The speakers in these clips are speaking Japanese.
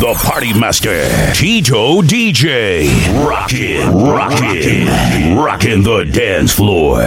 The Party Master, Tito DJ. Rockin', rockin', rockin' the dance floor.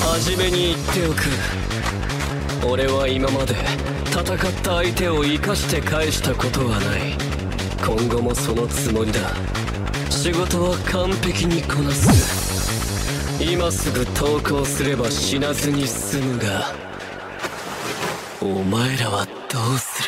初めに言っておく。俺は今まで戦った相手を生かして返したことはない。今後もそのつもりだ。仕事は完璧にこなす。今すぐ投降すれば死なずに済むが。お前らはどうする？